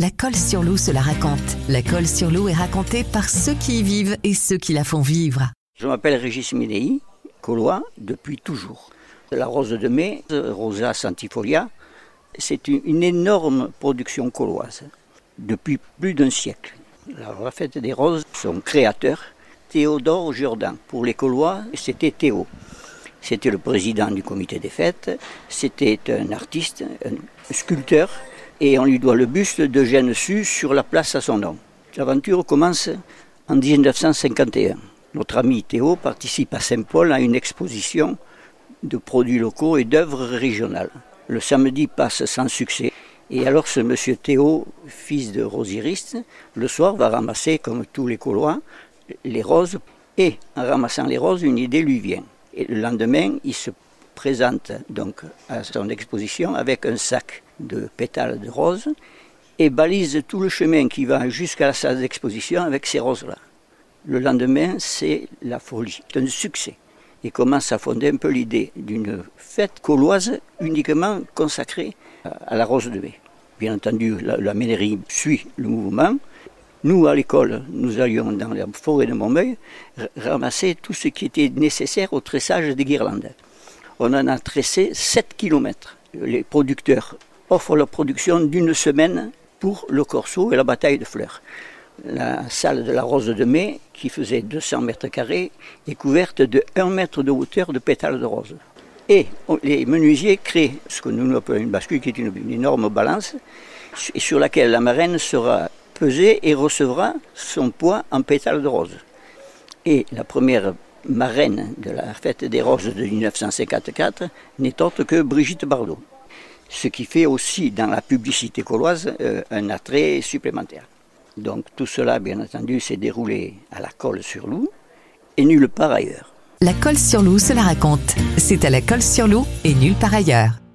La colle sur l'eau se la raconte. La colle sur l'eau est racontée par ceux qui y vivent et ceux qui la font vivre. Je m'appelle Régis Médéi, colois depuis toujours. La rose de mai, Rosa santifolia, c'est une énorme production coloise depuis plus d'un siècle. La fête des roses, son créateur, Théodore Jourdan. Pour les Colois, c'était Théo. C'était le président du comité des fêtes, c'était un artiste, un sculpteur, et on lui doit le buste d'Eugène Sue sur la place à son nom. L'aventure commence en 1951. Notre ami Théo participe à Saint-Paul à une exposition de produits locaux et d'œuvres régionales. Le samedi passe sans succès. Et alors ce monsieur Théo, fils de rosiriste, le soir va ramasser, comme tous les Colois, les roses. Et en ramassant les roses, une idée lui vient. Et le lendemain, il se présente donc à son exposition avec un sac de pétales de roses et balise tout le chemin qui va jusqu'à la salle d'exposition avec ces roses-là. Le lendemain, c'est la folie, c'est un succès. Et commence à fonder un peu l'idée d'une fête coloise uniquement consacrée à la rose de mai. Bien entendu, la, la suit le mouvement. Nous, à l'école, nous allions dans la forêt de Montmeuil ramasser tout ce qui était nécessaire au tressage des guirlandes. On en a tressé 7 km. Les producteurs offrent leur production d'une semaine pour le corso et la bataille de fleurs. La salle de la Rose de Mai, qui faisait 200 mètres carrés, est couverte de 1 mètre de hauteur de pétales de rose. Et les menuisiers créent ce que nous appelons une bascule, qui est une, une énorme balance, sur laquelle la marraine sera pesée et recevra son poids en pétales de rose. Et la première marraine de la fête des roses de 1954 n'est autre que Brigitte Bardot ce qui fait aussi dans la publicité coloise euh, un attrait supplémentaire. Donc tout cela, bien entendu, s'est déroulé à la colle sur loup et nulle part ailleurs. La colle sur loup se la raconte. C'est à la colle sur loup et nulle part ailleurs.